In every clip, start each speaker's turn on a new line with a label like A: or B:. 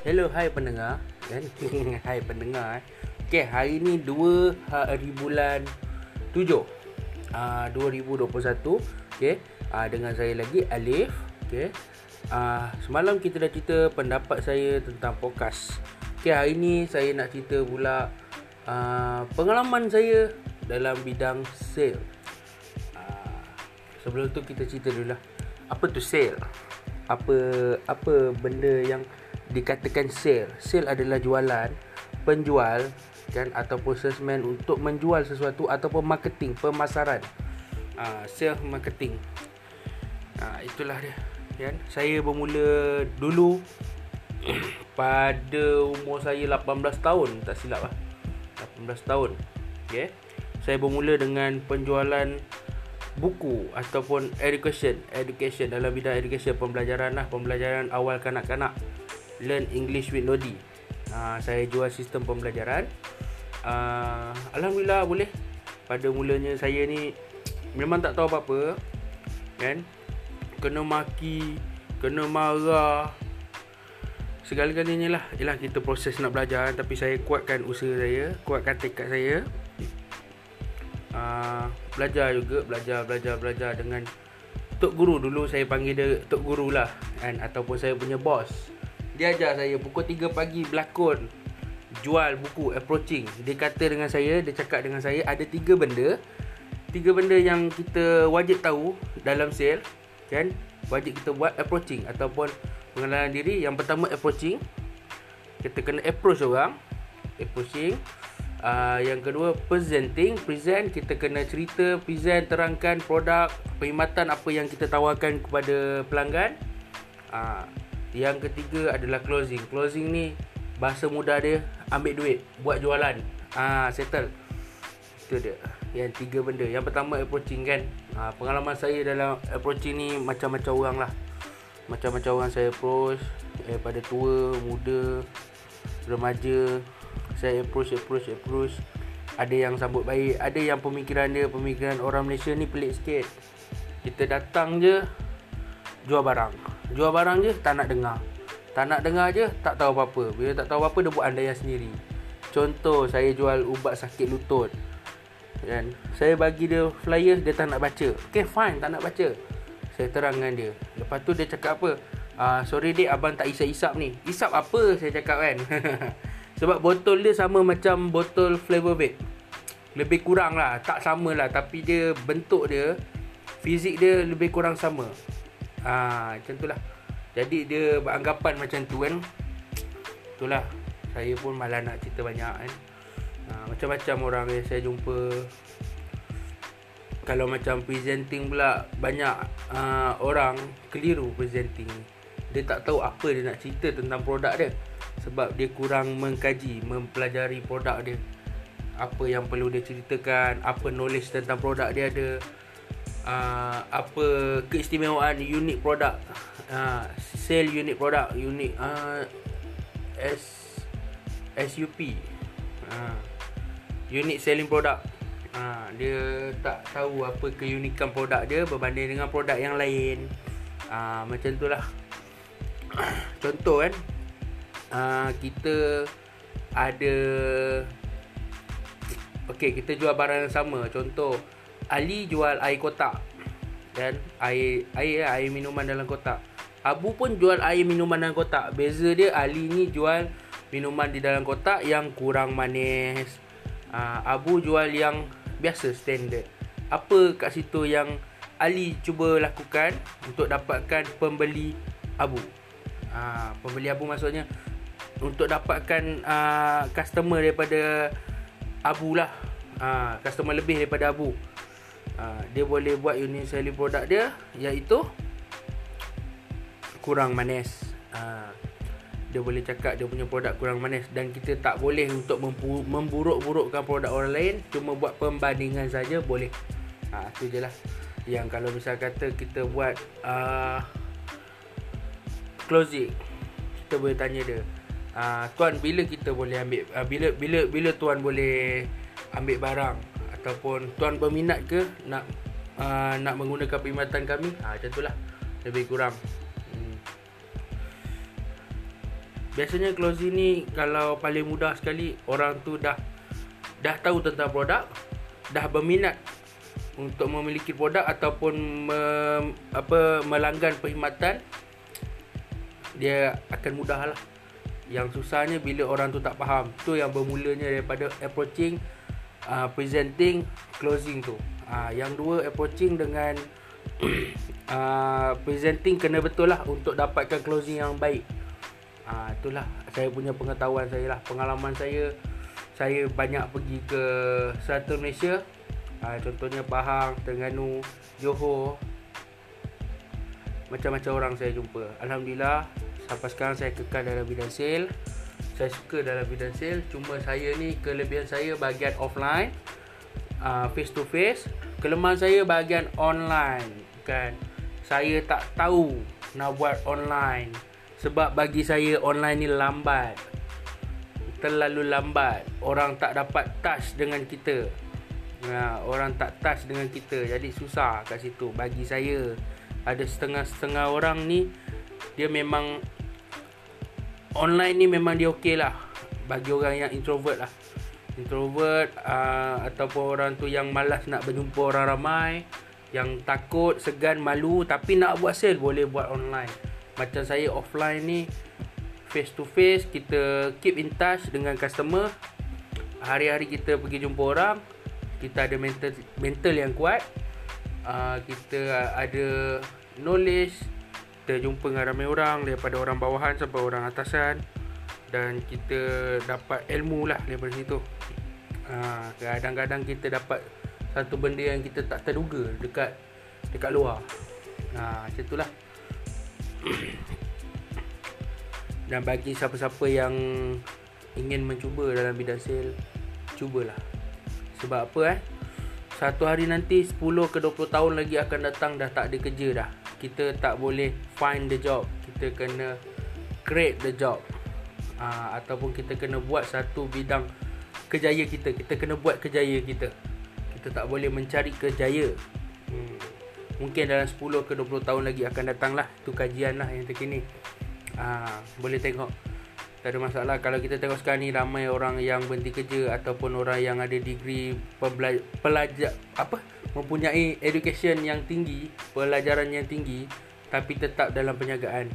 A: Hello, hai pendengar. Kan? Hai pendengar eh. Okay, hari ni 2 hari bulan 7 uh, 2021 Okay uh, Dengan saya lagi Alif Okay uh, Semalam kita dah cerita pendapat saya tentang podcast. Okay, hari ni saya nak cerita pula uh, Pengalaman saya dalam bidang sale. Uh, Sebelum tu kita cerita dulu lah. Apa tu sale? Apa apa benda yang dikatakan sale. Sale adalah jualan, penjual kan ataupun salesman untuk menjual sesuatu ataupun marketing, pemasaran. Uh, sale marketing. Uh, itulah dia. Kan? Saya bermula dulu pada umur saya 18 tahun, tak silap lah. 18 tahun. Okay. Saya bermula dengan penjualan buku ataupun education education dalam bidang education pembelajaran lah pembelajaran awal kanak-kanak learn english with Lodi uh, saya jual sistem pembelajaran. Uh, alhamdulillah boleh. Pada mulanya saya ni memang tak tahu apa-apa kan? Kena maki kena marah segala-galanya lah. Ialah kita proses nak belajar tapi saya kuatkan usaha saya kuatkan tekad saya. Uh, belajar juga belajar belajar belajar dengan tok guru. Dulu saya panggil dia tok guru lah kan? Ataupun saya punya bos dia ajar saya pukul 3 pagi berlakon jual buku approaching. Dia kata dengan saya dia cakap dengan saya ada tiga benda. Tiga benda yang kita wajib tahu dalam sale kan? Wajib kita buat approaching ataupun pengenalan diri. Yang pertama approaching. Kita kena approach orang approaching. Uh, yang kedua presenting present. Kita kena cerita present terangkan produk perkhidmatan apa yang kita tawarkan kepada pelanggan. Uh, yang ketiga adalah closing. Closing ni bahasa mudah dia ambil duit buat jualan. Ah uh, settle. Itu dia. Yang tiga benda. Yang pertama approaching kan? Uh, pengalaman saya dalam approaching ni macam-macam orang lah. Macam-macam orang saya approach daripada tua muda remaja. Saya approach approach approach. Ada yang sambut baik ada yang pemikiran dia pemikiran orang Malaysia ni pelik sikit. Kita datang je jual barang jual barang je tak nak dengar. Tak nak dengar je tak tahu apa-apa. Bila tak tahu apa-apa dia buat andaian sendiri. Contoh saya jual ubat sakit lutut. Kan? Saya bagi dia flyer dia tak nak baca. Okay fine tak nak baca. Saya terangkan dia. Lepas tu dia cakap apa? Uh, sorry dik abang tak isap-isap ni. Isap apa? saya cakap kan. Sebab botol dia sama macam botol flavor vape. Lebih kurang lah Tak sama lah. Tapi dia bentuk dia Fizik dia lebih kurang sama ha, Macam tu lah Jadi dia beranggapan macam tu kan. Itulah. Saya pun malah nak cerita banyak kan. Ha, Macam-macam orang yang saya jumpa. Kalau macam presenting pula Banyak uh, orang keliru presenting. Dia tak tahu apa dia nak cerita tentang produk dia. Sebab dia kurang mengkaji mempelajari produk dia. Apa yang perlu dia ceritakan apa knowledge tentang produk dia ada uh, apa keistimewaan unik produk uh, sell unik produk unik uh, S SUP uh, unique selling product uh, dia tak tahu apa keunikan produk dia berbanding dengan produk yang lain. Uh, macam itulah contoh kan uh, kita ada okey kita jual barang yang sama. Contoh Ali jual air kotak dan air air air minuman dalam kotak. Abu pun jual air minuman dalam kotak. Beza dia Ali ni jual minuman di dalam kotak yang kurang manis. Uh, Abu jual yang biasa standard. Apa kat situ yang Ali cuba lakukan untuk dapatkan pembeli Abu? Uh, pembeli Abu maksudnya untuk dapatkan uh, customer daripada Abu lah. Customer lebih daripada Abu uh, dia boleh buat unit selling produk dia iaitu kurang manis. Uh, dia boleh cakap dia punya produk kurang manis dan kita tak boleh untuk memburuk-burukkan produk orang lain cuma buat pembandingan saja boleh. Ha, tu je lah. Yang kalau misal kata kita buat uh, closing kita boleh tanya dia uh, tuan bila kita boleh ambil uh, bila bila bila tuan boleh ambil barang ataupun tuan berminat ke nak uh, nak menggunakan perkhidmatan kami ha macam itulah lebih kurang hmm. biasanya closing ni kalau paling mudah sekali orang tu dah dah tahu tentang produk, dah berminat untuk memiliki produk ataupun me, apa melanggan perkhidmatan dia akan mudah lah. Yang susahnya bila orang tu tak faham. Tu yang bermulanya daripada approaching, uh, presenting, closing tu. Uh, yang dua approaching dengan uh, presenting kena betul lah untuk dapatkan closing yang baik. Uh, itulah saya punya pengetahuan saya lah. Pengalaman saya, saya banyak pergi ke Selatan Malaysia. Uh, contohnya Pahang, Terengganu, Johor. Macam-macam orang saya jumpa. Alhamdulillah, sampai sekarang saya kekal dalam bidang sale saya suka dalam bidang sale cuma saya ni kelebihan saya bahagian offline face to face kelemahan saya bahagian online kan? Saya tak tahu nak buat online sebab bagi saya online ni lambat. Terlalu lambat. Orang tak dapat touch dengan kita. Nah, orang tak touch dengan kita. Jadi susah kat situ. Bagi saya ada setengah-setengah orang ni dia memang online ni memang dia okey lah. Bagi orang yang introvert lah. Introvert uh, ataupun orang tu yang malas nak berjumpa orang ramai yang takut, segan, malu tapi nak buat sale boleh buat online. Macam saya offline ni face to face kita keep in touch dengan customer. Hari-hari kita pergi jumpa orang kita ada mental mental yang kuat. Uh, kita ada knowledge kita jumpa dengan ramai orang daripada orang bawahan sampai orang atasan dan kita dapat ilmu lah daripada situ. Ha, kadang-kadang kita dapat satu benda yang kita tak terduga dekat dekat luar. Ha, macam itulah dan bagi siapa-siapa yang ingin mencuba dalam bidang sale cubalah. Sebab apa eh satu hari nanti 10 ke 20 tahun lagi akan datang dah tak ada kerja dah. Kita tak boleh find the job. Kita kena create the job. Uh, ataupun kita kena buat satu bidang kejaya kita. Kita kena buat kejaya kita. Kita tak boleh mencari kejaya. Hmm. mungkin dalam 10 ke 20 tahun lagi akan datang lah tu kajian lah yang terkini. Uh, boleh tengok tak ada masalah. Kalau kita tengok sekarang ni ramai orang yang berhenti kerja ataupun orang yang ada degree pelajar apa? Mempunyai education yang tinggi, pelajaran yang tinggi tapi tetap dalam penjagaan.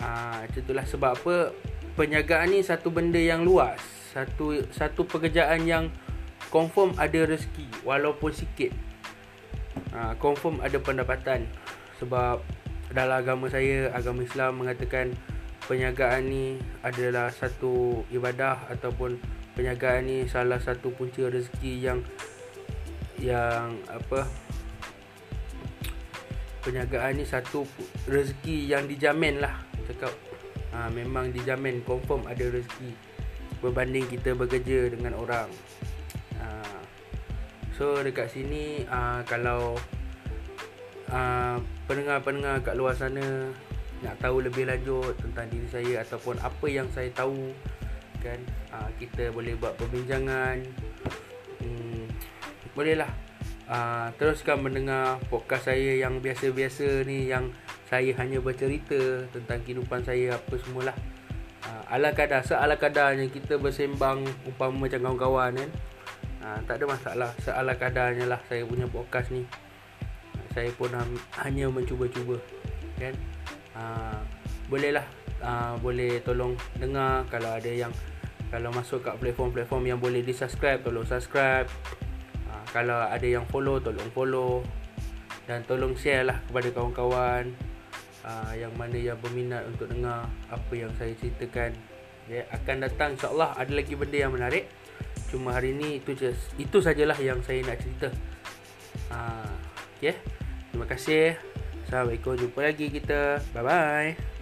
A: Ah, ha, itulah sebab apa? Penjagaan ni satu benda yang luas, satu satu pekerjaan yang confirm ada rezeki walaupun sikit. Ha, confirm ada pendapatan. Sebab dalam agama saya, agama Islam mengatakan penjagaan ni adalah satu ibadah ataupun penjagaan ni salah satu punca rezeki yang yang apa penjagaan ni satu rezeki yang dijamin lah. Cakap ha, memang dijamin confirm ada rezeki berbanding kita bekerja dengan orang. Ha, so dekat sini ha, kalau ha, pendengar-pendengar kat luar sana nak tahu lebih lanjut tentang diri saya ataupun apa yang saya tahu kan ha, kita boleh buat perbincangan bolehlah uh, teruskan mendengar podcast saya yang biasa-biasa ni yang saya hanya bercerita tentang kehidupan saya apa semualah. Uh, ala kadar, seala kadarnya kita bersembang umpama macam kawan-kawan kan. Uh, tak ada masalah, seala kadarnya lah saya punya podcast ni. Uh, saya pun hanya mencuba-cuba kan. Uh, bolehlah uh, boleh tolong dengar kalau ada yang kalau masuk kat platform-platform yang boleh di-subscribe tolong subscribe. Kalau ada yang follow tolong follow. Dan tolong share lah kepada kawan-kawan uh, yang mana yang berminat untuk dengar apa yang saya ceritakan. Ya akan datang. Insyaallah ada lagi benda yang menarik. Cuma hari ni itu just itu sajalah yang saya nak cerita. Uh, okay. terima kasih assalamualaikum. Jumpa lagi kita. Bye bye